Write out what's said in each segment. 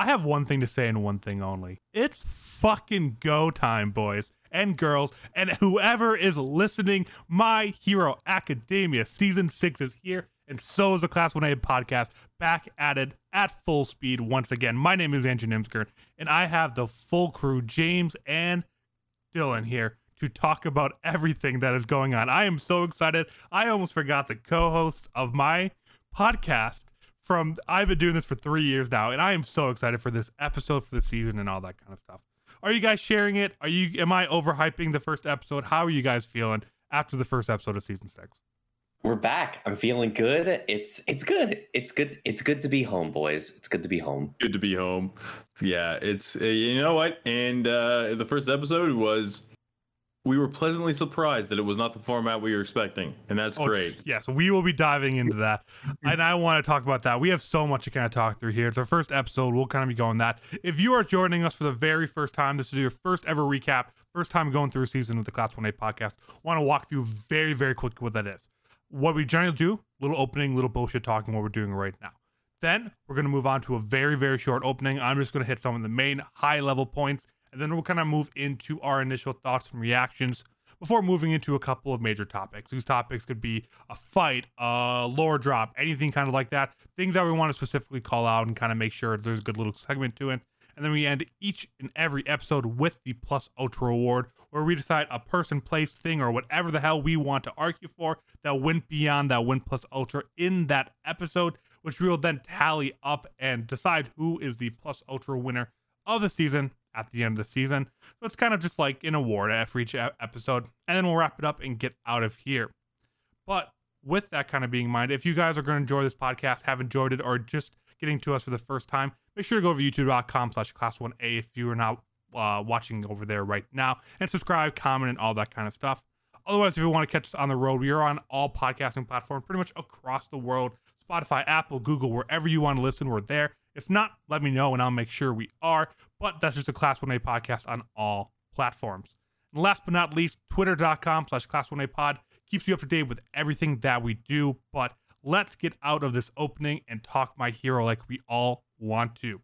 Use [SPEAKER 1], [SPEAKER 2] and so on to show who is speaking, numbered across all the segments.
[SPEAKER 1] I have one thing to say and one thing only. It's fucking go time, boys and girls, and whoever is listening. My Hero Academia season six is here, and so is the Class 1A podcast back at it at full speed once again. My name is Andrew Nimsker, and I have the full crew, James and Dylan, here to talk about everything that is going on. I am so excited. I almost forgot the co host of my podcast from I've been doing this for three years now, and I am so excited for this episode for the season and all that kind of stuff. Are you guys sharing it? Are you am I overhyping the first episode? How are you guys feeling after the first episode of season six?
[SPEAKER 2] We're back. I'm feeling good. It's it's good. It's good. It's good to be home, boys. It's good to be home.
[SPEAKER 3] Good to be home. Yeah, it's uh, you know what? And uh the first episode was we were pleasantly surprised that it was not the format we were expecting, and that's oh, great.
[SPEAKER 1] Yes, we will be diving into that, and I want to talk about that. We have so much to kind of talk through here. It's our first episode. We'll kind of be going that. If you are joining us for the very first time, this is your first ever recap, first time going through a season with the Class One A podcast. Want to walk through very, very quickly what that is. What we generally do: little opening, little bullshit talking. What we're doing right now. Then we're going to move on to a very, very short opening. I'm just going to hit some of the main high level points and then we'll kind of move into our initial thoughts and reactions before moving into a couple of major topics. These topics could be a fight, a lore drop, anything kind of like that. Things that we want to specifically call out and kind of make sure there's a good little segment to it. And then we end each and every episode with the Plus Ultra Award, where we decide a person, place, thing, or whatever the hell we want to argue for that went beyond that win Plus Ultra in that episode, which we will then tally up and decide who is the Plus Ultra winner of the season at the end of the season. So it's kind of just like an award for each episode. And then we'll wrap it up and get out of here. But with that kind of being in mind, if you guys are going to enjoy this podcast, have enjoyed it, or just getting to us for the first time, make sure to go over youtube.com slash class 1A if you are not uh, watching over there right now and subscribe, comment, and all that kind of stuff. Otherwise, if you want to catch us on the road, we are on all podcasting platforms pretty much across the world Spotify, Apple, Google, wherever you want to listen, we're there. If not, let me know and I'll make sure we are. But that's just a Class 1A podcast on all platforms. And last but not least, twitter.com slash class 1A pod keeps you up to date with everything that we do. But let's get out of this opening and talk my hero like we all want to.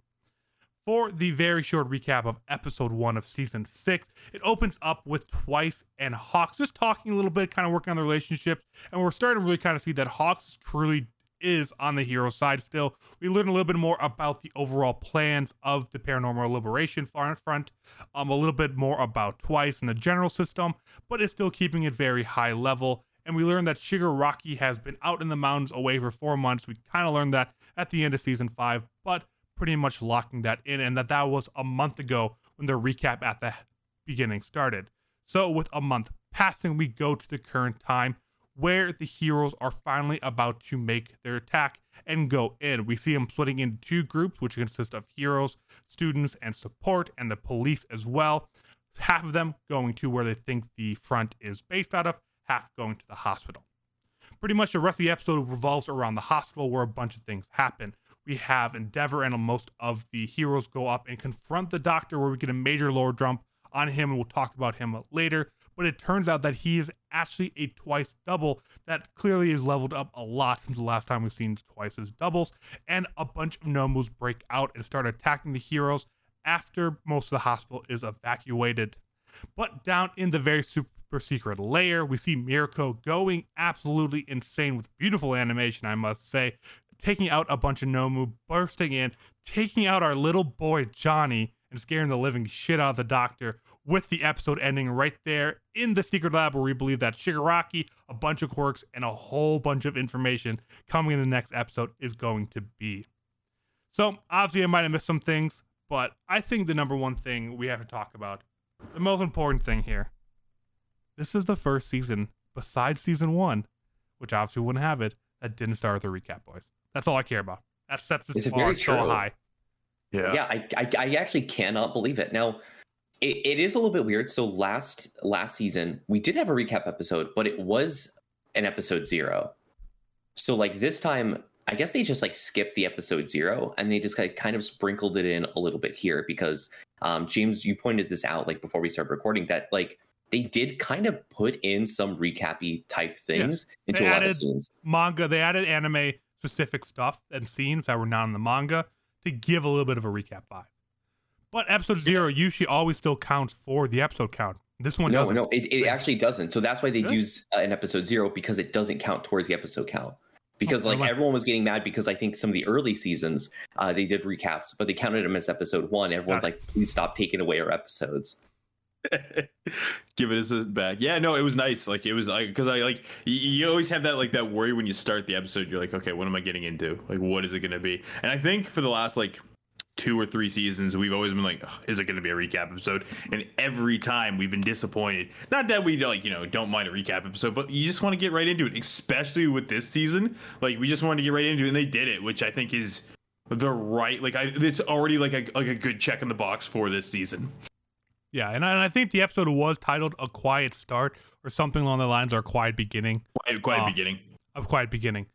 [SPEAKER 1] For the very short recap of episode one of season six, it opens up with Twice and Hawks just talking a little bit, kind of working on the relationships. And we're starting to really kind of see that Hawks is truly is on the hero side still. We learn a little bit more about the overall plans of the Paranormal Liberation Front, um, a little bit more about Twice and the general system, but it's still keeping it very high level. And we learn that Shigaraki has been out in the mountains away for four months. We kind of learned that at the end of season five, but pretty much locking that in, and that that was a month ago when the recap at the beginning started. So, with a month passing, we go to the current time where the heroes are finally about to make their attack and go in. We see them splitting into two groups, which consist of heroes, students, and support, and the police as well. Half of them going to where they think the front is based out of, half going to the hospital. Pretty much the rest of the episode revolves around the hospital where a bunch of things happen. We have Endeavor and most of the heroes go up and confront the doctor, where we get a major lore jump on him, and we'll talk about him later but it turns out that he is actually a twice double that clearly is leveled up a lot since the last time we've seen twice as doubles. And a bunch of Nomus break out and start attacking the heroes after most of the hospital is evacuated. But down in the very super secret layer, we see Mirko going absolutely insane with beautiful animation, I must say, taking out a bunch of Nomu, bursting in, taking out our little boy Johnny, and scaring the living shit out of the doctor with the episode ending right there in the secret lab where we believe that Shigaraki, a bunch of quirks, and a whole bunch of information coming in the next episode is going to be. So, obviously, I might have missed some things, but I think the number one thing we have to talk about, the most important thing here, this is the first season, besides season one, which obviously wouldn't have it, that didn't start with a recap, boys. That's all I care about. That sets this bar so high.
[SPEAKER 2] Yeah, yeah, I, I, I actually cannot believe it. Now, it, it is a little bit weird. So last last season we did have a recap episode, but it was an episode zero. So like this time, I guess they just like skipped the episode zero and they just kind of sprinkled it in a little bit here because um, James, you pointed this out like before we started recording that like they did kind of put in some recappy type things yes. into
[SPEAKER 1] they
[SPEAKER 2] a lot of scenes.
[SPEAKER 1] Manga, they added anime specific stuff and scenes that were not in the manga to give a little bit of a recap vibe. But episode zero usually always still counts for the episode count. This one
[SPEAKER 2] no,
[SPEAKER 1] doesn't.
[SPEAKER 2] no, it, it actually doesn't. So that's why they
[SPEAKER 1] Really?
[SPEAKER 2] use uh, an episode zero because it doesn't count towards the episode count. Because
[SPEAKER 1] Oh,
[SPEAKER 2] like
[SPEAKER 1] never
[SPEAKER 2] everyone was getting mad because I think some of the early seasons uh, they did recaps, but they counted them as episode one. Everyone's
[SPEAKER 1] Gotcha.
[SPEAKER 2] like, please stop taking away our episodes.
[SPEAKER 3] Give it us back. Yeah, no, it was nice. Like it was like because I like you, you always have that like that worry when you start the episode. You're like, okay, what am I getting into? Like, what is it going to be? And I think for the last like two or three seasons, we've always been like, "Ugh, is it going to be a recap episode? And every time we've been disappointed. Not that we like you know don't mind a recap episode, but you just want to get right into it. Especially with this season, like we just wanted to get right into it, and they did it, which I think is the right like I it's already like a like a good check in the box for this season.
[SPEAKER 1] Yeah, and I, and I think the episode was titled "A Quiet Start" or something along the lines, or "A Quiet Beginning."
[SPEAKER 3] Quiet, quite
[SPEAKER 1] Oh.
[SPEAKER 3] Uh, beginning.
[SPEAKER 1] A quiet beginning.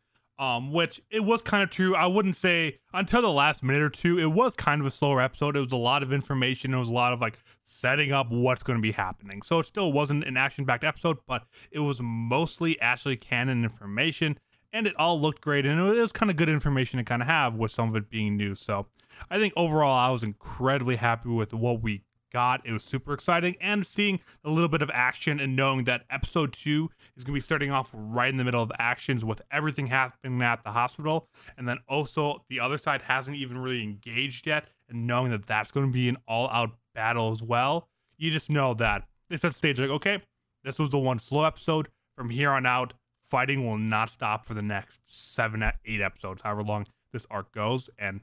[SPEAKER 1] Um, which it was kind of true. I wouldn't say until the last minute or two, it was kind of a slower episode. It was a lot of information. It was a lot of like setting up what's going to be happening. So it still wasn't an action-packed episode, but it was mostly Ashley Cannon information, and it all looked great. And it was kind of good information to kind of have with some of it being new. So I think overall, I was incredibly happy with what we got. It was super exciting, and seeing a little bit of action and knowing that episode two is going to be starting off right in the middle of actions with everything happening at the hospital, and then also the other side hasn't even really engaged yet, and knowing that that's going to be an all-out battle as well, you just know that set the stage like, okay, this was the one slow episode. From here on out, fighting will not stop for the next seven, eight episodes, however long this arc goes, and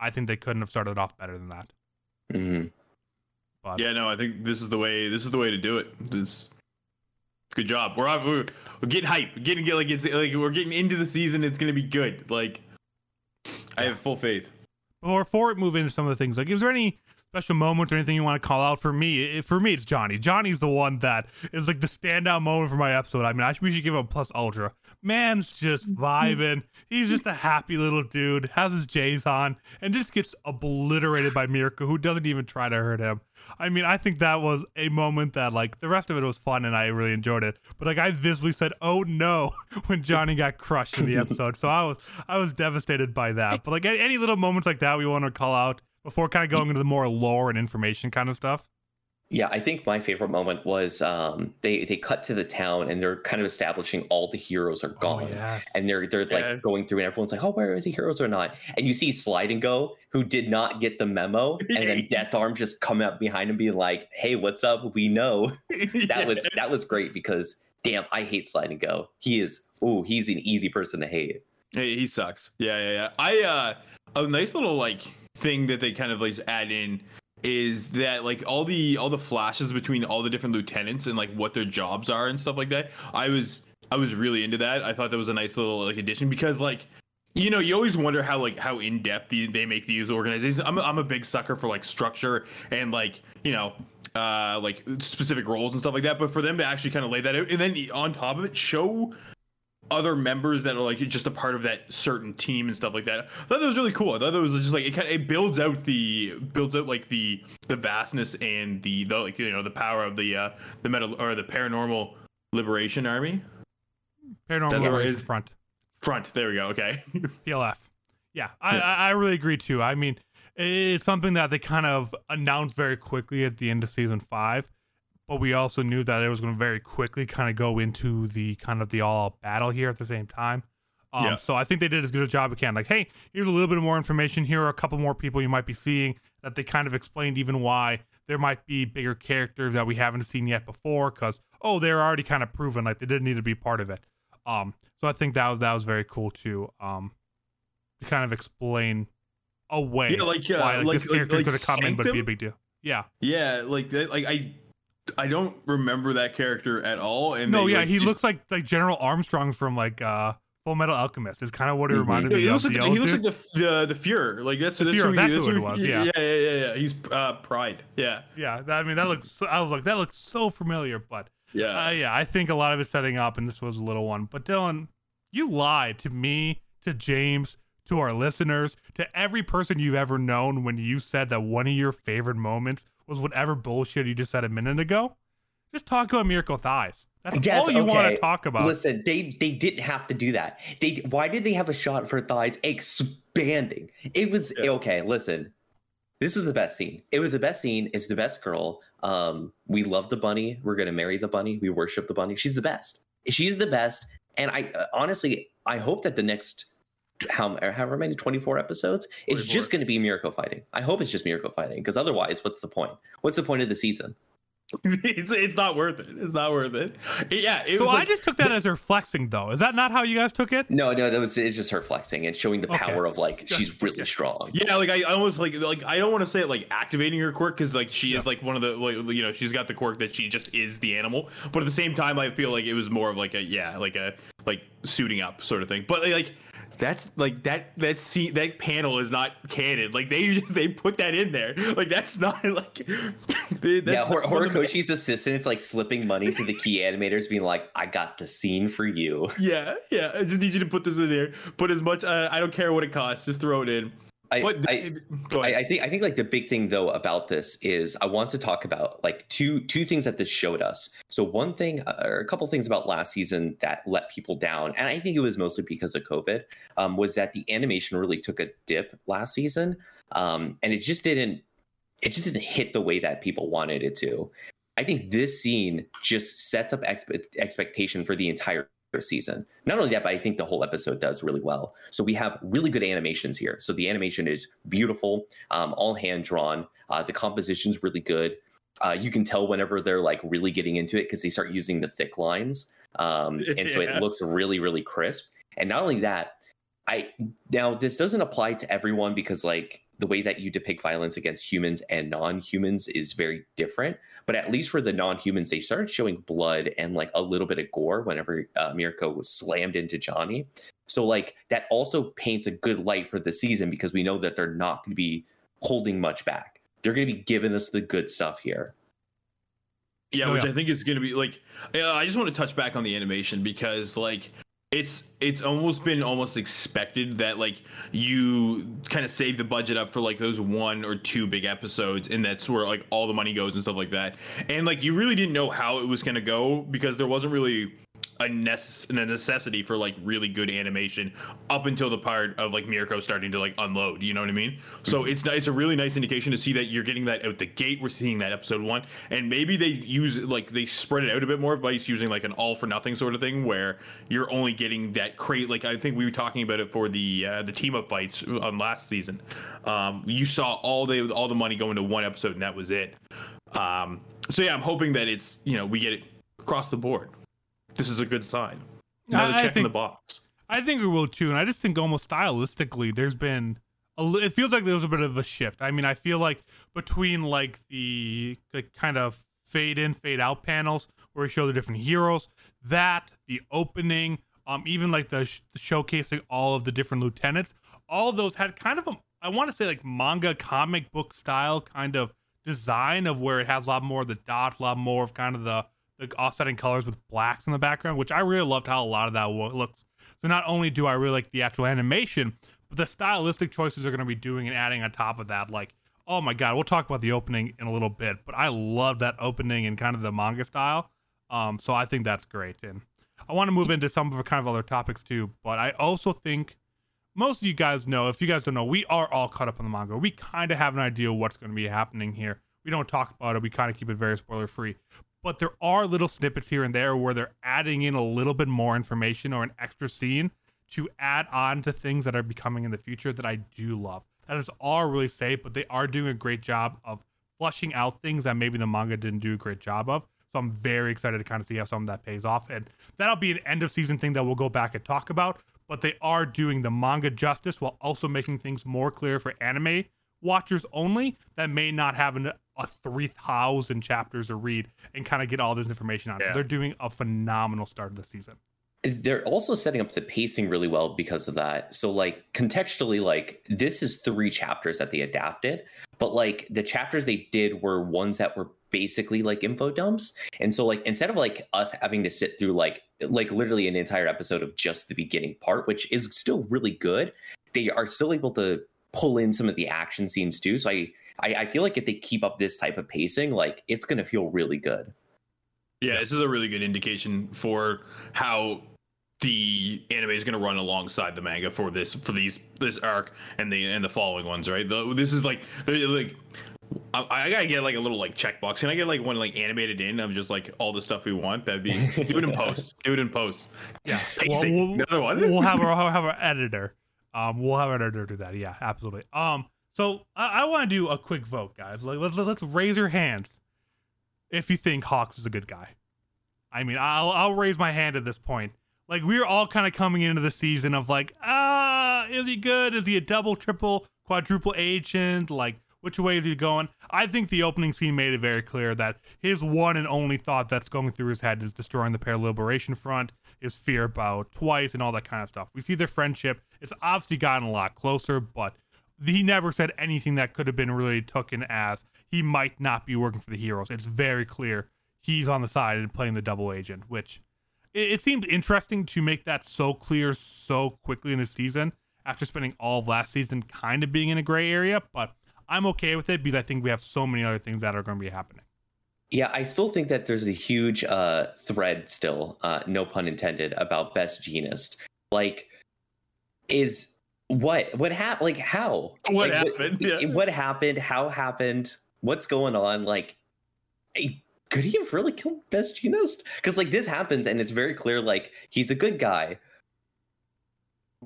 [SPEAKER 1] I think they couldn't have started off better than that.
[SPEAKER 2] hmm
[SPEAKER 1] But
[SPEAKER 3] Yeah, no, I think this is the way. This is the way to do it. This, good job. We're on- we're, we're getting hype. We're getting like it's like we're getting into the season. It's gonna be good. Like, I have full faith.
[SPEAKER 1] But before we move into some of the things, like, is there any special moments or anything you want to call out for me? It, for me, it's Johnny. Johnny's the one that is like the standout moment for my episode. I mean, I, we should give him a plus ultra. Man's just vibing. He's just a happy little dude. Has his J's on and just gets obliterated by Mirko, who doesn't even try to hurt him. I mean, I think that was a moment that like the rest of it was fun and I really enjoyed it. But like I visibly said, "Oh no," when Johnny got crushed in the episode. so I was I was devastated by that. But like any, any little moments like that we want to call out before kind of going into the more lore and information kind of stuff.
[SPEAKER 2] Yeah, I think my favorite moment was um, they they cut to the town and they're kind of establishing all the heroes are gone.
[SPEAKER 1] Oh, yeah.
[SPEAKER 2] and they're they're like
[SPEAKER 3] Yeah.
[SPEAKER 2] going through and everyone's like, oh, where are the heroes or not? And you see Slide and Go, who did not get the memo, and then Death Arm just come up behind and be like, hey, what's up? We know. That was that was great because damn, I hate Slide and Go. He is oh, he's an easy person to hate.
[SPEAKER 3] Hey, he sucks. Yeah, yeah, yeah. I uh a nice little like thing that they kind of like just add in is that like all the all the flashes between all the different lieutenants and like what their jobs are and stuff like that. I was I was really into that. I thought that was a nice little like addition because like you know you always wonder how like how in depth they make these organizations. I'm I'm a big sucker for like structure and like you know uh like specific roles and stuff like that. But for them to actually kind of lay that out and then on top of it show other members that are like just a part of that certain team and stuff like that. I thought that was really cool. I thought that was just like it kind of it builds out the builds out like the the vastness and the the like you know the power of the uh the metal or the paranormal liberation army
[SPEAKER 1] Paranormal Liberation
[SPEAKER 3] is-
[SPEAKER 1] Front.
[SPEAKER 3] front. There we go. Okay.
[SPEAKER 1] PLF. Yeah, I, I I really agree too. I mean, it's something that they kind of announced very quickly at the end of season five, but we also knew that it was going to very quickly kind of go into the kind of the all battle here at the same time. Um,
[SPEAKER 3] Yeah.
[SPEAKER 1] So I think they did as good a job as can. Like, hey, here's a little bit more information. Here are a couple more people you might be seeing that they kind of explained even why there might be bigger characters that we haven't seen yet before because oh they're already kind of proven like they didn't need to be part of it. Um, so I think that was that was very cool too. Um, to kind of explain away
[SPEAKER 3] Yeah, like, uh,
[SPEAKER 1] why like,
[SPEAKER 3] like-
[SPEAKER 1] this character
[SPEAKER 3] like
[SPEAKER 1] could have come in but be a big deal. Yeah.
[SPEAKER 3] yeah, like. Like I. I don't remember that character at all. And
[SPEAKER 1] No,
[SPEAKER 3] they,
[SPEAKER 1] yeah,
[SPEAKER 3] like,
[SPEAKER 1] he looks like like General Armstrong from like uh Full Metal Alchemist. Is kind of what it
[SPEAKER 2] Mhm.
[SPEAKER 1] reminded
[SPEAKER 3] Yeah,
[SPEAKER 1] me
[SPEAKER 3] he
[SPEAKER 1] of.
[SPEAKER 3] looks like
[SPEAKER 1] the
[SPEAKER 3] he looks like the the the Fuhrer. Like that's
[SPEAKER 1] The
[SPEAKER 3] that's
[SPEAKER 1] Fuhrer,
[SPEAKER 3] who he-
[SPEAKER 1] that's
[SPEAKER 3] that's
[SPEAKER 1] who it was, yeah.
[SPEAKER 3] yeah, yeah, yeah, yeah. He's uh, Pride. Yeah,
[SPEAKER 1] Yeah, that, I mean that looks. So, I was like, that looks so familiar, but
[SPEAKER 3] yeah.
[SPEAKER 1] uh, yeah, I think a lot of it's setting up, and this was a little one. But Dylan, you lied to me, to James, to our listeners, to every person you've ever known when you said that one of your favorite moments was whatever bullshit you just said a minute ago. Just talk about Mirko Thighs. That's
[SPEAKER 2] Yes,
[SPEAKER 1] all you want to talk about.
[SPEAKER 2] Listen, they they didn't have to do that. They why did they have a shot for thighs expanding. It was
[SPEAKER 3] Yeah.
[SPEAKER 2] okay. Listen, this is the best scene. It was the best scene. It's the best girl. Um, we love the bunny. We're gonna marry the bunny. We worship the bunny. She's the best. She's the best. And I honestly, I hope that the next how however many 24 episodes it's
[SPEAKER 3] 24.
[SPEAKER 2] just going to be Mirko fighting i hope it's just Mirko fighting because otherwise what's the point what's the point of the season
[SPEAKER 3] it's it's not worth it. It's not worth it. Yeah, it
[SPEAKER 1] So
[SPEAKER 3] was
[SPEAKER 1] I
[SPEAKER 3] like,
[SPEAKER 1] just took that as her flexing, though. Is that not how you guys took it?
[SPEAKER 2] no no that was it's just her flexing and showing the
[SPEAKER 1] Okay.
[SPEAKER 2] power of like she's
[SPEAKER 1] Gotcha.
[SPEAKER 2] really strong
[SPEAKER 3] yeah, like I almost like like I don't want to say it like activating her quirk because like she
[SPEAKER 1] Yeah.
[SPEAKER 3] is like one of the like you know she's got the quirk that she just is the animal, but at the same time I feel like it was more of like a yeah like a like suiting up sort of thing. But like that's like that that scene that panel is not canon. Like they just they put that in there. Like that's not like they, that's
[SPEAKER 2] yeah, Hor-
[SPEAKER 3] not one of the-
[SPEAKER 2] Horikoshi's assistant, it's like slipping money to the key animators, being like, "I got the scene for you."
[SPEAKER 3] Yeah, yeah. I just need you to put this in there. Put as much. Uh, I don't care what it costs. Just throw it in.
[SPEAKER 2] I, I, I. I think I think like the big thing though about this is I want to talk about like two two things that this showed us. So one thing uh, or a couple things about last season that let people down, and I think it was mostly because of COVID, um, was that the animation really took a dip last season, um, and it just didn't it just didn't hit the way that people wanted it to. I think this scene just sets up expe- expectation for the entire season. Not only that, but I think the whole episode does really well. So we have really good animations here. So the animation is beautiful, um, all hand drawn. Uh, the composition's really good. Uh, you can tell whenever they're like really getting into it because they start using the thick lines, um, and so
[SPEAKER 3] Yeah.
[SPEAKER 2] it looks really, really crisp. And not only that, I now this doesn't apply to everyone because like the way that you depict violence against humans and non-humans is very different. But at least for the non-humans, they started showing blood and like a little bit of gore whenever uh, Mirko was slammed into Johnny. So like that also paints a good light for the season because we know that they're not going to be holding much back. They're going to be giving us the good stuff here.
[SPEAKER 3] Yeah,
[SPEAKER 1] Oh,
[SPEAKER 3] which
[SPEAKER 1] yeah.
[SPEAKER 3] I think is going to be like. Uh, I just want to touch back on the animation because like it's it's almost been almost expected that like you kind of save the budget up for like those one or two big episodes and that's where like all the money goes and stuff like that. And like you really didn't know how it was going to go because there wasn't really a, necess- a necessity for like really good animation up until the part of like Mirko starting to like unload. You know what I mean? So it's it's a really nice indication to see that you're getting that out the gate. We're seeing that episode one, and maybe they use like they spread it out a bit more by using like an all for nothing sort of thing where you're only getting that crate. Like I think we were talking about it for the uh, the team up fights on last season. Um, you saw all the all the money go into one episode, and that was it. Um, so yeah, I'm hoping that it's you know we get it across the board. This is a good sign. Another
[SPEAKER 1] I
[SPEAKER 3] check in the
[SPEAKER 1] think-
[SPEAKER 3] box.
[SPEAKER 1] I think we will too, and I just think almost stylistically, there's been a. It feels like there's a bit of a shift. I mean, I feel like between like the like kind of fade in, fade out panels where we show the different heroes, that the opening, um, even like the, sh- showcasing all of the different lieutenants, all those had kind of a, I want to say like manga comic book style kind of design of where it has a lot more of the dots, a lot more of kind of the the offsetting colors with blacks in the background, which I really loved how a lot of that looks. So not only do I really like the actual animation, but the stylistic choices they're going to be doing and adding on top of that, like, oh my god, we'll talk about the opening in a little bit, but I love that opening and kind of the manga style. Um, so I think that's great, and I want to move into some of the kind of other topics too. But I also think most of you guys know, if you guys don't know, we are all caught up on the manga. We kind of have an idea what's going to be happening here. We don't talk about it. We kind of keep it very spoiler free but there are little snippets here and there where they're adding in a little bit more information or an extra scene to add on to things that are becoming in the future that I do love. That is all I really say, but they are doing a great job of flushing out things that maybe the manga didn't do a great job of. So I'm very excited to kind of see how some of that pays off. And that'll be an end of season thing that we'll go back and talk about. But they are doing the manga justice while also making things more clear for anime watchers only that may not have an, a 3,000 chapters to read and kind of get all this information on. So they're doing a phenomenal start of the season.
[SPEAKER 2] they're also setting up the pacing really well because of that. So like contextually, like this is three chapters that they adapted, but like the chapters they did were ones that were basically like info dumps. And so like instead of like us having to sit through like like literally an entire episode of just the beginning part, which is still really good, they are still able to pull in some of the action scenes too. So I I, I feel like if they keep up this type of pacing, like it's gonna feel really good.
[SPEAKER 3] Yeah, this is a really good indication for how the anime is going to run alongside the manga for this for these this arc and the and the following ones, right? The, this is like like I, I, gotta get like a little like checkbox. Can I get like one like animated in of just like all the stuff we want? That'd be do it in post. Do it in post.
[SPEAKER 1] Yeah,
[SPEAKER 3] well,
[SPEAKER 1] we'll,
[SPEAKER 3] another one.
[SPEAKER 1] we'll have our have our editor. Um, we'll have our editor do that. Yeah, absolutely. Um, so I, I want to do a quick vote, guys. Like let's let's raise your hands if you think Hawks is a good guy. I mean, I'll I'll raise my hand at this point. Like we're all kind of coming into the season of like, ah, is he good? Is he a double, triple, quadruple agent? Like which way is he going? I think the opening scene made it very clear that his one and only thought that's going through his head is destroying the Para Liberation Front, his fear about twice, and all that kind of stuff. We see their friendship. It's obviously gotten a lot closer, but he never said anything that could have been really taken as he might not be working for the heroes. It's very clear he's on the side and playing the double agent, which it, it seemed interesting to make that so clear so quickly in the season after spending all of last season kind of being in a gray area, but I'm okay with it because I think we have so many other things that are going to be happening.
[SPEAKER 2] Yeah, I still think that there's a huge uh, thread still, uh, no pun intended, about Best Jeanist. Like, is what what happened? Like, how?
[SPEAKER 3] What
[SPEAKER 2] like,
[SPEAKER 3] happened?
[SPEAKER 2] What,
[SPEAKER 3] yeah.
[SPEAKER 2] what happened? How happened? What's going on? Like, could he have really killed Best Jeanist? Because like this happens, and it's very clear. Like, he's a good guy,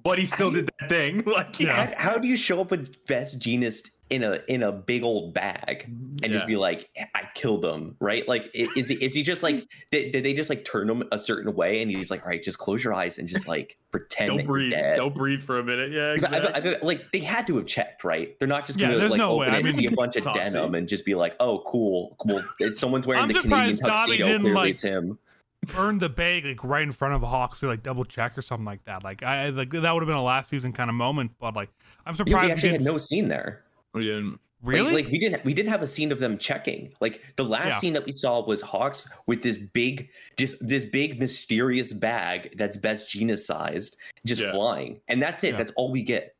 [SPEAKER 3] but he still did that thing. Like,
[SPEAKER 2] yeah. how, how do you show up with best genist in a in a big old bag and yeah. just be like, I killed him, right? Like, is he is he just like did, did they just like turn him a certain way and he's like, all right, just close your eyes and just like pretend
[SPEAKER 3] don't breathe, don't breathe for a minute, yeah. Exactly.
[SPEAKER 2] I, I, like they had to have checked, right? They're not just gonna yeah, like no open way. it I mean, and see a bunch of denim and just be like, oh, cool, cool. Someone's wearing the Canadian tuxedo, clearly
[SPEAKER 1] like,
[SPEAKER 2] it's him
[SPEAKER 1] burn the bag like right in front of Hawks to like double check or something like that. Like I like that would have been a last season kind of moment, but like I'm surprised
[SPEAKER 2] we actually had no scene there.
[SPEAKER 3] We didn't.
[SPEAKER 1] Really?
[SPEAKER 2] Like, like, we didn't we didn't have a scene of them checking. Like the last yeah. scene that we saw was Hawks with this big just this big mysterious bag that's Best Jeanist sized just yeah. flying. And that's it. Yeah. That's all we get.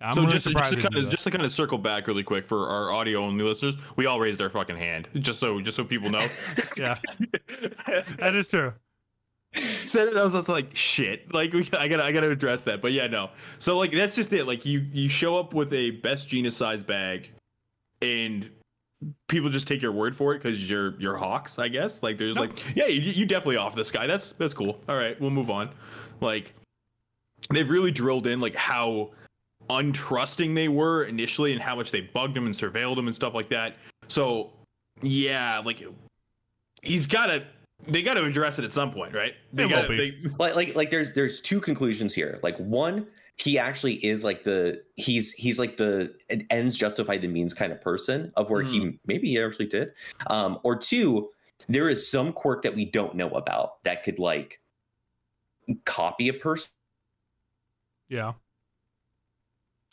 [SPEAKER 1] I'm
[SPEAKER 3] so just, just to kind of just to kind of circle back really quick for our audio only listeners, we all raised our fucking hand just so just so people know.
[SPEAKER 1] yeah, that is true.
[SPEAKER 3] Said it, I was just like shit. Like we, I gotta I gotta address that. But yeah, no. So like that's just it. Like you you show up with a Best Jeanist size bag, and people just take your word for it because you're you're hawks. I guess like there's nope. like yeah you, you definitely off this guy. That's that's cool. All right, we'll move on. Like they've really drilled in like how untrusting they were initially and how much they bugged him and surveilled him and stuff like that. So yeah, like he's got to they got to address it at some point, right? They got
[SPEAKER 2] they... like like like there's there's two conclusions here. Like one, he actually is like the he's he's like the ends justify the means kind of person of where mm. he hmm. maybe he actually did. Um, or two, there is some quirk that we don't know about that could like copy a person.
[SPEAKER 1] Yeah.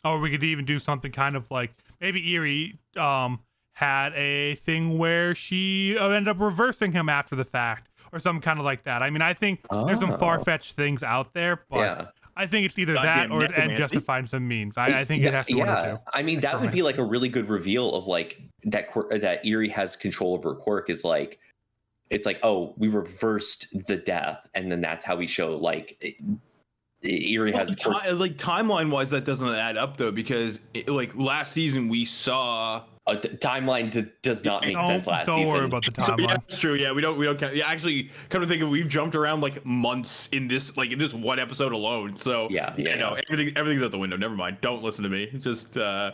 [SPEAKER 1] Or we could even do something kind of like maybe Eri um, had a thing where she uh, ended up reversing him after the fact or something kind of like that. I mean, I think oh. there's some oh. far fetched things out there, but yeah. I think it's either that or and justifying some means. I, I think
[SPEAKER 2] yeah,
[SPEAKER 1] it has to yeah.
[SPEAKER 2] I mean, that would be like a really good reveal of like that that Eri has control over quirk is like it's like oh we reversed the death and then that's how we show like Eri well, has
[SPEAKER 3] t- like timeline wise that doesn't add up though because it, like last season we saw
[SPEAKER 2] a t- timeline d- does not make sense last
[SPEAKER 1] don't
[SPEAKER 2] season.
[SPEAKER 1] Don't worry about the timeline. So,
[SPEAKER 3] yeah, that's true. Yeah, we don't we don't count. Yeah, actually, kind of think of we've jumped around like months in this like in this one episode alone. So
[SPEAKER 2] yeah, yeah,
[SPEAKER 3] you know yeah. everything everything's out the window. Never mind. Don't listen to me. Just uh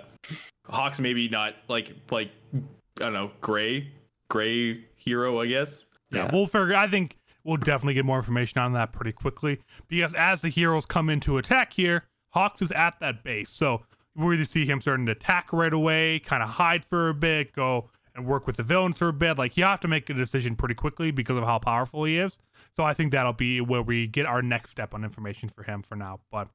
[SPEAKER 3] Hawks maybe not like like I don't know gray gray hero I guess.
[SPEAKER 1] Yeah, yeah. we'll figure. I think we'll definitely get more information on that pretty quickly because as the heroes come into attack here, Hawks is at that base. So we either see him starting to attack right away, kind of hide for a bit, go and work with the villains for a bit. Like you have to make a decision pretty quickly because of how powerful he is. So I think that'll be where we get our next step on information for him for now. But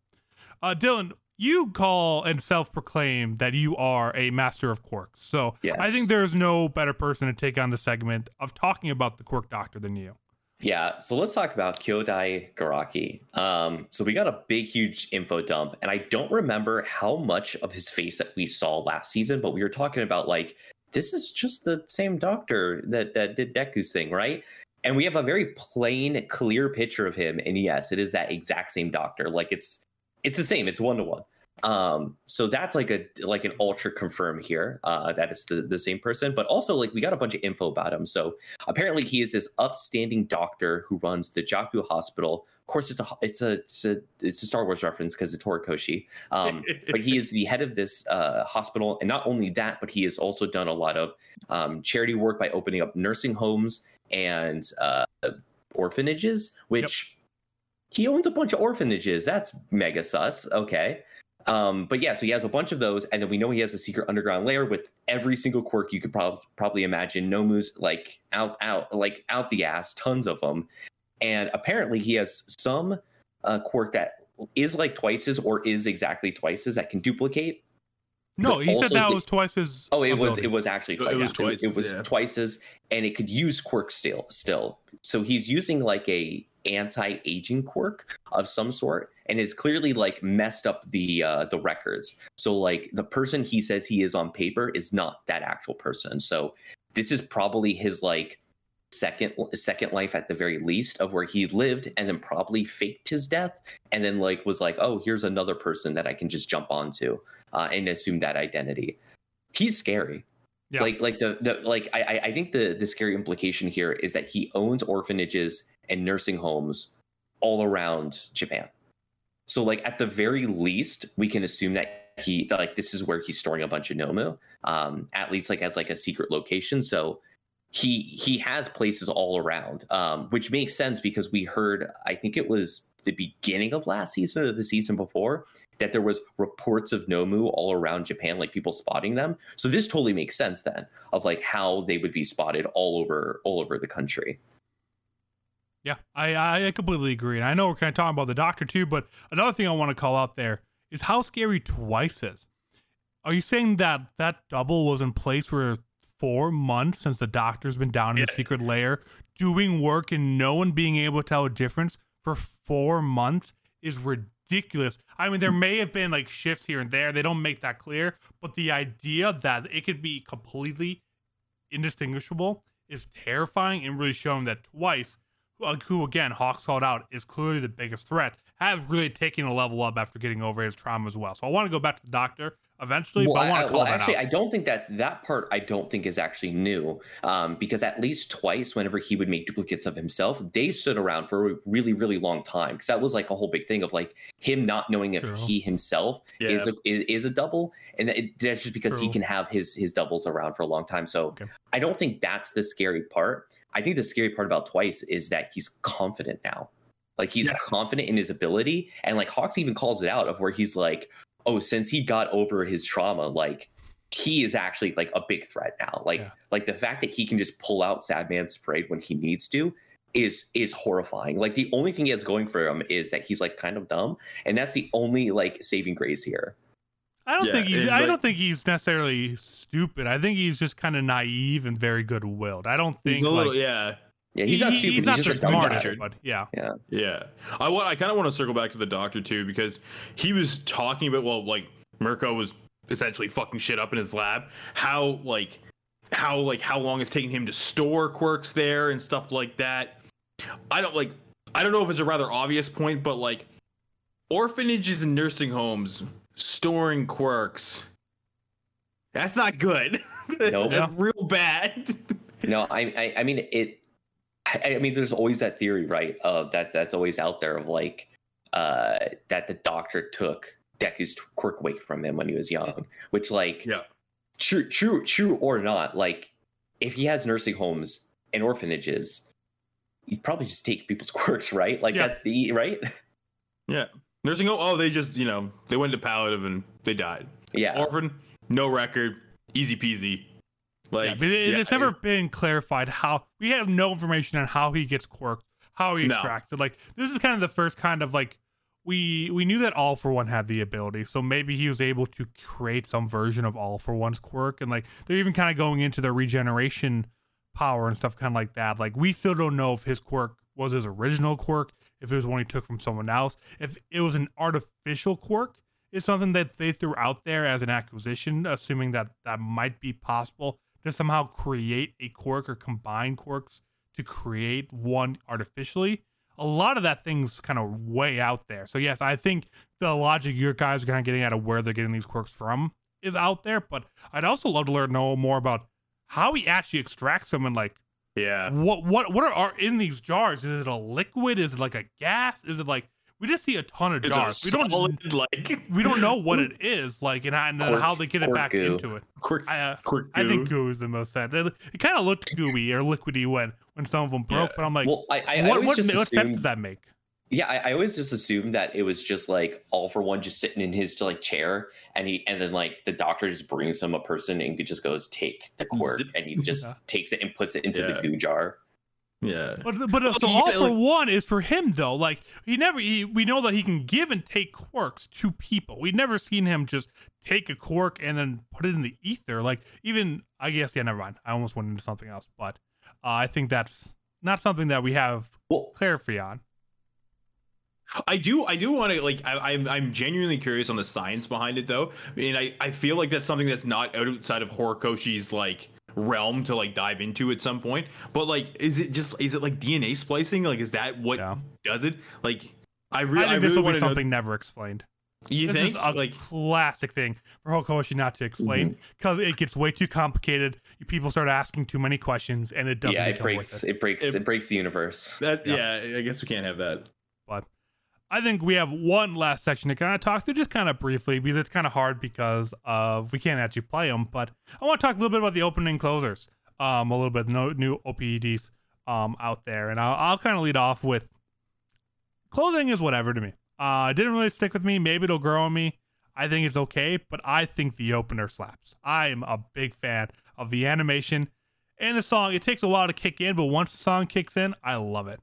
[SPEAKER 1] uh, Dylan, you call and self-proclaim that you are a master of quirks. So yes. I think there's no better person to take on the segment of talking about the quirk doctor than you.
[SPEAKER 2] Yeah, so let's talk about Kyudai Garaki. Um, so we got a big, huge info dump, and I don't remember how much of his face that we saw last season, but we were talking about like this is just the same doctor that that did Deku's thing, right? and we have a very plain, clear picture of him. And yes, it is that exact same doctor. Like it's it's the same. It's one to one. Um, so that's like a like an ultra confirm here uh, that it's the, the same person. But also like we got a bunch of info about him. So apparently he is this upstanding doctor who runs the Jakku Hospital. Of course, it's a it's a it's a, it's a Star Wars reference because it's Horikoshi. Um, but he is the head of this uh, hospital, and not only that, but he has also done a lot of um, charity work by opening up nursing homes and uh, orphanages, which yep. he owns a bunch of orphanages. That's mega sus. Okay. Um, but yeah, so he has a bunch of those, and then we know he has a secret underground layer with every single quirk you could probably probably imagine. Nomu's like out out like out the ass, tons of them, and apparently he has some uh, quirk that is like twice's or is exactly twice's that can duplicate.
[SPEAKER 1] No, he said that the, was twice's.
[SPEAKER 2] Oh, it was it was actually
[SPEAKER 3] twice. It was twice.
[SPEAKER 2] It was yeah. twice's, and it could use quirk still still. So he's using like a anti-aging quirk of some sort and is clearly like messed up the uh the records so like the person he says he is on paper is not that actual person so this is probably his like second second life at the very least of where he lived and then probably faked his death and then like was like oh here's another person that i can just jump onto uh, and assume that identity he's scary yeah. Like like the the like I I think the the scary implication here is that he owns orphanages and nursing homes all around Japan. So like at the very least, we can assume that he like this is where he's storing a bunch of Nomu, um, at least like as like a secret location. So he he has places all around, um, which makes sense because we heard I think it was the beginning of last season or the season before that there was reports of Nomu all around Japan, like people spotting them. So this totally makes sense then of like how they would be spotted all over all over the country.
[SPEAKER 1] Yeah, I I completely agree, and I know we're kind of talking about the doctor too, but another thing I want to call out there is how scary Twice is. Are you saying that that double was in place for four months since the doctor's been down in yeah. the secret lair doing work and no one being able to tell a difference for four months is ridiculous. I mean, there may have been like shifts here and there. They don't make that clear, but the idea that it could be completely indistinguishable is terrifying and really showing that twice, uh, who again Hawks called out, is clearly the biggest threat, has really taken a level up after getting over his trauma as well. So I want to go back to the doctor eventually. Well, but I want to call well,
[SPEAKER 2] that actually,
[SPEAKER 1] out.
[SPEAKER 2] I don't think that that part I don't think is actually new, um, because at least twice, whenever he would make duplicates of himself, they stood around for a really, really long time. Because that was like a whole big thing of like him not knowing if True. he himself yeah. is a is, is, a double, and it, that's just because True. he can have his his doubles around for a long time. So okay. I don't think that's the scary part. I think the scary part about twice is that he's confident now. Like he's yeah. confident in his ability, and like Hawks even calls it out of where he's like, oh, since he got over his trauma, like he is actually like a big threat now. Like yeah. like the fact that he can just pull out Sadman's Parade when he needs to is is horrifying. Like the only thing he has going for him is that he's like kind of dumb, and that's the only like saving grace here.
[SPEAKER 1] I don't yeah, think he's. I don't think he's necessarily stupid. I think he's just kind of naive and very good willed. I don't think.
[SPEAKER 3] He's a
[SPEAKER 1] like,
[SPEAKER 3] yeah.
[SPEAKER 2] Yeah, he's not stupid. He's, not he's just smart,
[SPEAKER 1] but yeah,
[SPEAKER 2] yeah,
[SPEAKER 3] yeah. I want. I kind of want to circle back to the doctor too because he was talking about well, like Mirko was essentially fucking shit up in his lab. How like how like how long it's taking him to store quirks there and stuff like that. I don't like. I don't know if it's a rather obvious point, but like orphanages and nursing homes storing quirks. That's not good. Nope. that's real bad.
[SPEAKER 2] no, I, I I mean it I, mean, there's always that theory, right? Of that that's always out there of like uh, that the doctor took Deku's quirk away from him when he was young, which like
[SPEAKER 3] yeah,
[SPEAKER 2] true, true, true or not, like if he has nursing homes and orphanages, he'd probably just take people's quirks, right? Like yeah. that's the right.
[SPEAKER 3] Yeah, nursing home. Oh, they just you know they went to palliative and they died.
[SPEAKER 2] Yeah,
[SPEAKER 3] orphan, no record, easy peasy. Like,
[SPEAKER 1] yeah, it, yeah, it's never it, been clarified how we have no information on how he gets quirked, how he extracted. No. Like, this is kind of the first kind of like we we knew that all for one had the ability, so maybe he was able to create some version of all for one's quirk, and like they're even kind of going into their regeneration power and stuff, kind of like that. Like, we still don't know if his quirk was his original quirk, if it was one he took from someone else, if it was an artificial quirk. Is something that they threw out there as an acquisition, assuming that that might be possible to somehow create a quirk or combine quirks to create one artificially, a lot of that thing's kind of way out there. So yes, I think the logic your guys are kind of getting out of where they're getting these quirks from is out there. But I'd also love to learn know more about how he actually extracts them and like
[SPEAKER 3] Yeah.
[SPEAKER 1] what what what are, are in these jars? Is it a liquid? Is it like a gas? Is it like we just see a ton of
[SPEAKER 3] It's
[SPEAKER 1] jars.
[SPEAKER 3] a
[SPEAKER 1] We don't
[SPEAKER 3] solid, like
[SPEAKER 1] we don't know what it is like and, and then how they get it back
[SPEAKER 2] goo.
[SPEAKER 1] into it.
[SPEAKER 3] quick,
[SPEAKER 1] I uh,
[SPEAKER 3] quick
[SPEAKER 1] I think
[SPEAKER 3] goo.
[SPEAKER 1] goo is the most sad. It, it kind of looked gooey or liquidy when when some of them broke,
[SPEAKER 3] Yeah.
[SPEAKER 1] but I'm like,
[SPEAKER 2] well, I, I, I
[SPEAKER 1] what
[SPEAKER 2] always
[SPEAKER 1] what,
[SPEAKER 2] just
[SPEAKER 1] what sense does that make?
[SPEAKER 2] yeah, I, I always just assumed that it was just like all for one, just sitting in his like chair, and he and then like the doctor just brings him a person and just goes take the quirk, and he just
[SPEAKER 1] Yeah.
[SPEAKER 2] takes it and puts it into
[SPEAKER 3] Yeah.
[SPEAKER 2] the goo jar.
[SPEAKER 3] Yeah.
[SPEAKER 1] But but uh, so all for one is for him though. Like he never he, we know that he can give and take quirks to people. We've never seen him just take a quirk and then put it in the ether. Like even I guess yeah, never mind. I almost went into something else, but uh, I think that's not something that we have
[SPEAKER 2] Well,
[SPEAKER 1] clarity on.
[SPEAKER 3] I do, I do want to like. I, I'm, I'm genuinely curious on the science behind it, though, and I, I feel like that's something that's not outside of Horikoshi's like realm to like dive into at some point. But like, is it just, is it like DNA splicing? Like, is that what
[SPEAKER 1] Yeah.
[SPEAKER 3] does it? Like, I,
[SPEAKER 1] I think
[SPEAKER 3] I
[SPEAKER 1] this
[SPEAKER 3] really
[SPEAKER 1] will be
[SPEAKER 3] to know.
[SPEAKER 1] something never explained.
[SPEAKER 3] You
[SPEAKER 1] this
[SPEAKER 3] think?
[SPEAKER 1] is a
[SPEAKER 3] like,
[SPEAKER 1] classic thing for Horikoshi not to explain
[SPEAKER 2] Mm-hmm.
[SPEAKER 1] because it gets way too complicated. People start asking too many questions, and it doesn't.
[SPEAKER 2] yeah, it breaks
[SPEAKER 1] worth
[SPEAKER 2] it. breaks
[SPEAKER 3] It-
[SPEAKER 2] it, breaks the universe.
[SPEAKER 3] that,
[SPEAKER 1] Yeah.
[SPEAKER 3] yeah. I guess we can't have that.
[SPEAKER 1] I think we have one last section to kind of talk through, just kind of briefly, because it's kind of hard because of we can't actually play them. But I want to talk a little bit about the opening closers, um, a little bit no new OPEDs um out there, and I'll, I'll kind of lead off with closing is whatever to me. Uh, it didn't really stick with me. Maybe it'll grow on me. I think it's okay, but I think the opener slaps. I am a big fan of the animation and the song. It takes a while to kick in, but once the song kicks in, I love it.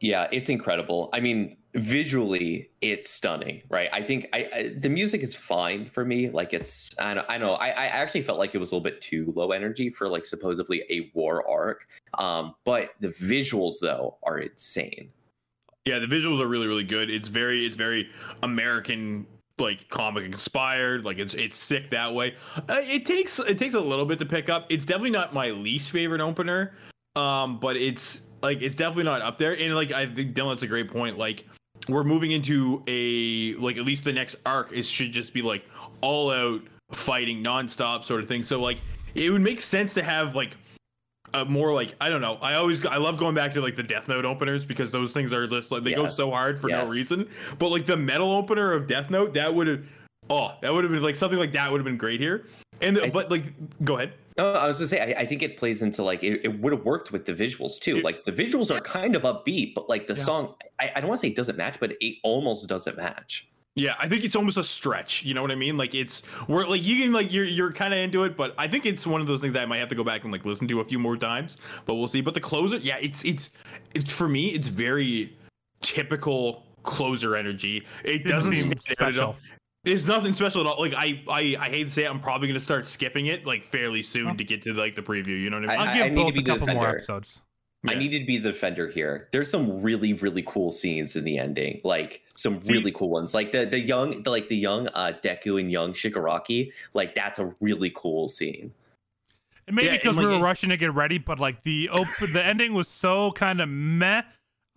[SPEAKER 2] Yeah, it's incredible. I mean, visually, it's stunning, right? I think I, I the music is fine for me. Like it's, I know, I know. I, I actually felt like it was a little bit too low energy for like supposedly a war arc. Um, but the visuals though are insane.
[SPEAKER 3] Yeah, the visuals are really, really good. It's very, it's very American, like comic inspired. Like it's, it's sick that way. Uh, it takes, it takes a little bit to pick up. It's definitely not my least favorite opener, um, but it's like it's definitely not up there. And like I think Dylan, that's a great point. Like we're moving into a like at least the next arc is should just be like all out fighting nonstop sort of thing. So like it would make sense to have like a more like I don't know. I always I love going back to like the Death Note openers because those things are just like they go so hard for
[SPEAKER 2] Yes.
[SPEAKER 3] no reason. But like the metal opener of Death Note, that would have oh that would have been like something like that would have been great here. And
[SPEAKER 2] I-
[SPEAKER 3] but like go ahead.
[SPEAKER 2] No, I was gonna say I, I think it plays into like it, it would have worked with the visuals too.
[SPEAKER 3] It-
[SPEAKER 2] Like the visuals are kind of upbeat, but like the
[SPEAKER 1] Yeah.
[SPEAKER 2] song, I, I don't want to say it doesn't match, but it almost doesn't match.
[SPEAKER 3] Yeah, I think it's almost a stretch. You know what I mean? Like it's we're like you can like you're you're kind of into it, but I think it's one of those things that I might have to go back and like listen to a few more times. But we'll see. But the closer, yeah, it's it's it's for me, it's very typical closer energy. It doesn't
[SPEAKER 1] seem
[SPEAKER 3] stand
[SPEAKER 1] special.
[SPEAKER 3] All. It's nothing special at all. Like I, I, I hate to say it, I'm probably gonna start skipping it like fairly soon
[SPEAKER 1] Huh.
[SPEAKER 3] to get to like the preview. You know what I mean?
[SPEAKER 1] I'll give
[SPEAKER 2] I need to
[SPEAKER 1] both
[SPEAKER 2] be
[SPEAKER 1] a
[SPEAKER 2] the
[SPEAKER 1] couple more
[SPEAKER 2] defender.
[SPEAKER 1] episodes.
[SPEAKER 2] I
[SPEAKER 3] Yeah.
[SPEAKER 2] needed to be the defender here. There's some really, really cool scenes in the ending, like some
[SPEAKER 1] See-
[SPEAKER 2] really cool ones, like the the young, the, like the young uh, Deku and young Shigaraki. Like that's a really cool scene.
[SPEAKER 1] And maybe
[SPEAKER 3] Yeah, and,
[SPEAKER 1] because
[SPEAKER 3] like,
[SPEAKER 1] we were
[SPEAKER 3] it-
[SPEAKER 1] rushing to get ready, but like the op- the ending was so kind of meh.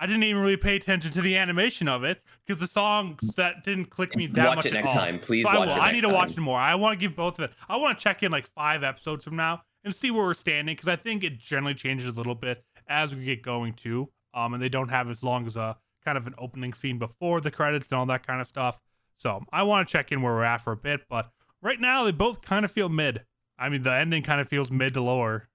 [SPEAKER 1] I didn't even really pay attention to the animation of it because the songs that didn't click me that
[SPEAKER 2] Watch
[SPEAKER 1] much
[SPEAKER 2] it
[SPEAKER 1] at
[SPEAKER 2] next time, please.
[SPEAKER 1] I
[SPEAKER 2] watch it
[SPEAKER 1] I need to watch it more. I want to give both of it. I want to check in like five episodes from now and see where we're standing because I think it generally changes a little bit as we get going too. Um, and they don't have as long as a kind of an opening scene before the credits and all that kind of stuff. So I want to check in where we're at for a bit, but right now they both kind of feel mid. I mean, the ending kind of feels mid to lower.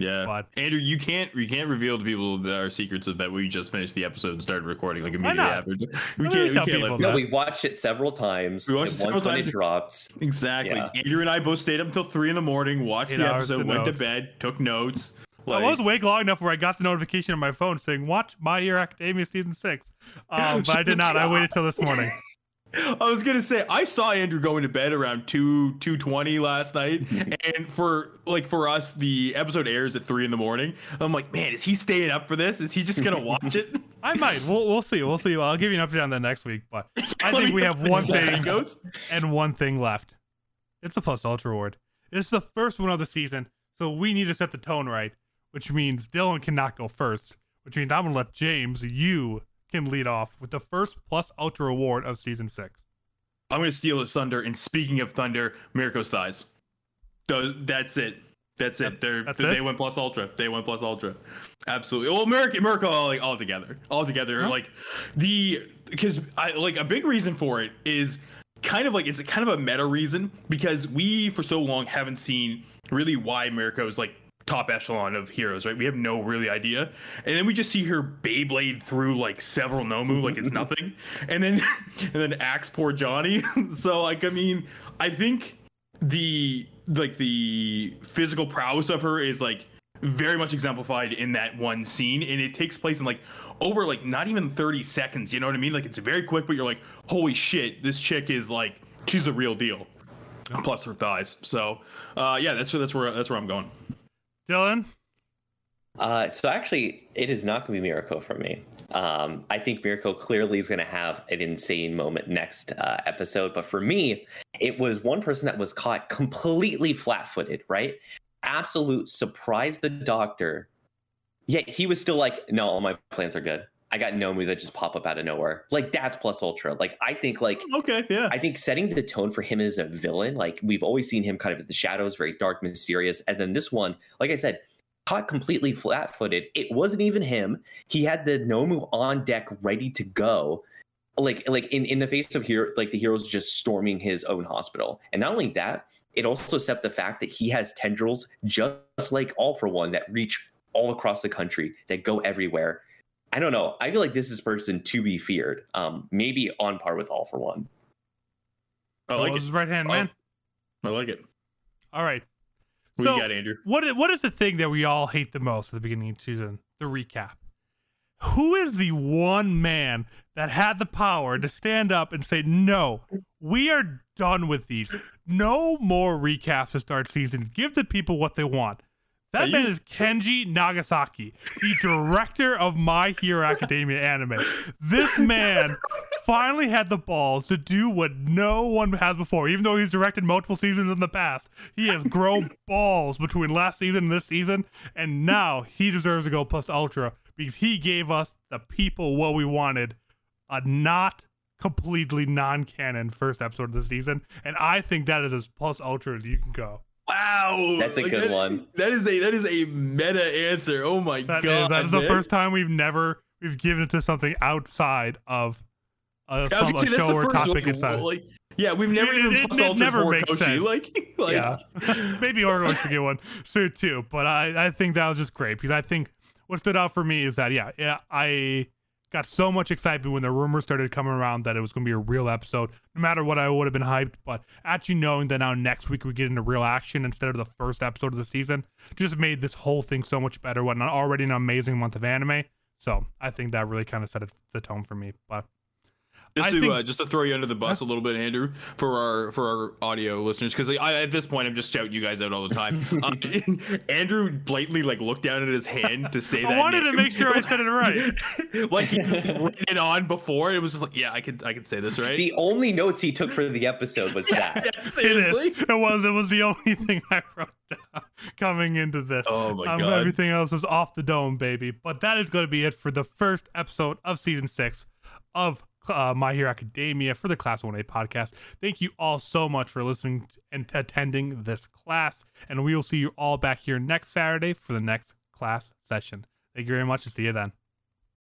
[SPEAKER 3] Yeah,
[SPEAKER 1] But-
[SPEAKER 3] Andrew, you can't you can't reveal to people that our secrets of that we just finished the episode and started recording like
[SPEAKER 1] Why
[SPEAKER 3] immediately
[SPEAKER 1] not?
[SPEAKER 3] after. We can't.
[SPEAKER 1] we
[SPEAKER 3] We
[SPEAKER 1] tell
[SPEAKER 3] can't
[SPEAKER 1] people
[SPEAKER 3] let
[SPEAKER 1] that?
[SPEAKER 2] No, we watched it several times.
[SPEAKER 3] We watched it
[SPEAKER 2] and
[SPEAKER 3] several
[SPEAKER 2] once when
[SPEAKER 3] times.
[SPEAKER 2] it drops.
[SPEAKER 3] Exactly.
[SPEAKER 2] Yeah.
[SPEAKER 3] Andrew and I both stayed up until three in the morning, watched
[SPEAKER 1] Eight
[SPEAKER 3] the episode,
[SPEAKER 1] to
[SPEAKER 3] went to bed, took notes.
[SPEAKER 1] I was awake long enough where I got the notification on my phone saying "Watch My Hero Academia season 6. Um, but I did not. I waited till this morning.
[SPEAKER 3] I was gonna say I saw Andrew going to bed around two two twenty last night, and for like for us, the episode airs at three in the morning. I'm like, man, is he staying up for this? Is he just gonna watch it?
[SPEAKER 1] I might. We'll we'll see. We'll see. I'll give you an update on that next week. But I think we have one thing
[SPEAKER 3] goes.
[SPEAKER 1] and one thing left. It's the plus ultra award. This is the first one of the season, so we need to set the tone right. which means Dylan cannot go first, which means I'm gonna let James, you can lead off with the first Plus Ultra award of season six.
[SPEAKER 3] I'm gonna steal his thunder. And speaking of thunder, Mirko's thighs. That's it. That's it. They're
[SPEAKER 1] That's
[SPEAKER 3] they
[SPEAKER 1] it?
[SPEAKER 3] went plus ultra. They went plus ultra. Absolutely. Well, Mirko, Mirko, all, like all together, all together.
[SPEAKER 1] Huh?
[SPEAKER 3] Like the because I like a big reason for it is kind of like it's a kind of a meta reason because we for so long haven't seen really why Mirko is like top echelon of heroes, right? We have no really idea, and then we just see her Beyblade through like several Nomu like it's nothing, and then and then axe poor Johnny. so like I mean, I think the like the physical prowess of her is like very much exemplified in that one scene. And it takes place in like over like not even 30 seconds you know what i mean? Like it's very quick but you're like holy shit this chick is like she's the real deal. Plus her thighs. So uh yeah that's that's where that's where i'm going
[SPEAKER 1] Dylan,
[SPEAKER 2] Uh, so actually, it is not going to be Mirko for me. Um, I think Mirko clearly is going to have an insane moment next uh, episode. But for me, it was one person that was caught completely flat-footed. Right? Absolute surprise. The doctor. Yet he was still like, "No, all my plans are good. I got Nomu that just pop up out of nowhere. Like that's plus ultra. Like I think like oh,
[SPEAKER 3] okay yeah
[SPEAKER 2] I think setting the tone for him as a villain, like we've always seen him kind of in the shadows, very dark, mysterious. And then this one, like I said, caught completely flat footed. It wasn't even him. He had the Nomu on deck ready to go. Like like in, in the face of hero like the heroes just storming his own hospital. And not only that, it also set the fact that he has tendrils just like All for One that reach all across the country, that go everywhere. I don't know. I feel like this is person to be feared. Um, maybe on par with All for One.
[SPEAKER 3] i
[SPEAKER 1] what
[SPEAKER 3] like
[SPEAKER 1] was
[SPEAKER 3] it
[SPEAKER 1] right hand
[SPEAKER 3] Oh.
[SPEAKER 1] man?
[SPEAKER 3] i like it
[SPEAKER 1] All right.
[SPEAKER 3] what
[SPEAKER 1] So-
[SPEAKER 3] you got andrew
[SPEAKER 1] What what is the thing that we all hate the most at the beginning of the season? The recap. Who is the one man that had the power to stand up and say, "No, we are done with these. No more recaps to start seasons. Give the people what they want." That
[SPEAKER 3] Are
[SPEAKER 1] man
[SPEAKER 3] you-
[SPEAKER 1] is Kenji Nagasaki, the director of My Hero Academia anime. This man finally had the balls to do what no one has before. Even though he's directed multiple seasons in the past, he has grown balls between last season and this season, and now he deserves to go plus ultra because he gave us the people what we wanted. A not completely non-canon first episode of the season, and I think that is as plus ultra as you can go.
[SPEAKER 3] Wow
[SPEAKER 2] That's a good
[SPEAKER 3] that-
[SPEAKER 2] one.
[SPEAKER 3] that is a that is a meta answer oh my
[SPEAKER 1] That is,
[SPEAKER 3] god
[SPEAKER 1] that is the first time we've never we've given it to something outside of uh, a,
[SPEAKER 3] I was
[SPEAKER 1] some, a show or topic
[SPEAKER 3] like,
[SPEAKER 1] inside.
[SPEAKER 3] like, yeah, we've never
[SPEAKER 1] It-
[SPEAKER 3] even
[SPEAKER 1] it-
[SPEAKER 3] plus
[SPEAKER 1] it never makes
[SPEAKER 3] Koshi.
[SPEAKER 1] sense.
[SPEAKER 3] Like, like,
[SPEAKER 1] yeah, maybe Orgo should get one soon too. But I, I think that was just great because I think what stood out for me is that yeah, yeah, I got so much excitement when the rumors started coming around that it was going to be a real episode. No matter what, I would have been hyped. But actually knowing that now next week we get into real action instead of the first episode of the season just made this whole thing so much better. What already an amazing month of anime. So I think that really kind of set the tone for me. But
[SPEAKER 3] just
[SPEAKER 1] I
[SPEAKER 3] to
[SPEAKER 1] think-
[SPEAKER 3] uh, just to throw you under the bus a little bit, Andrew, for our for our audio listeners, because I at this point I'm just shouting you guys out all the time. uh, Andrew blatantly like looked down at his hand to say
[SPEAKER 1] I
[SPEAKER 3] that.
[SPEAKER 1] I wanted to make sure I said it right.
[SPEAKER 3] like he wrote it on before. It was just like, yeah, I could I could say this right.
[SPEAKER 2] The only notes he took for the episode was that.
[SPEAKER 3] yeah,
[SPEAKER 1] It
[SPEAKER 3] seriously.
[SPEAKER 1] is. It was. It was the only thing I wrote down coming into this.
[SPEAKER 3] Oh my
[SPEAKER 1] Um,
[SPEAKER 3] god.
[SPEAKER 1] everything else was off the dome, baby. But that is going to be it for the first episode of season six of uh, My Hero Academia for the Class 1A podcast. Thank you all so much for listening and t- attending this class. And we will see you all back here next Saturday for the next class session. Thank you very much and see you then.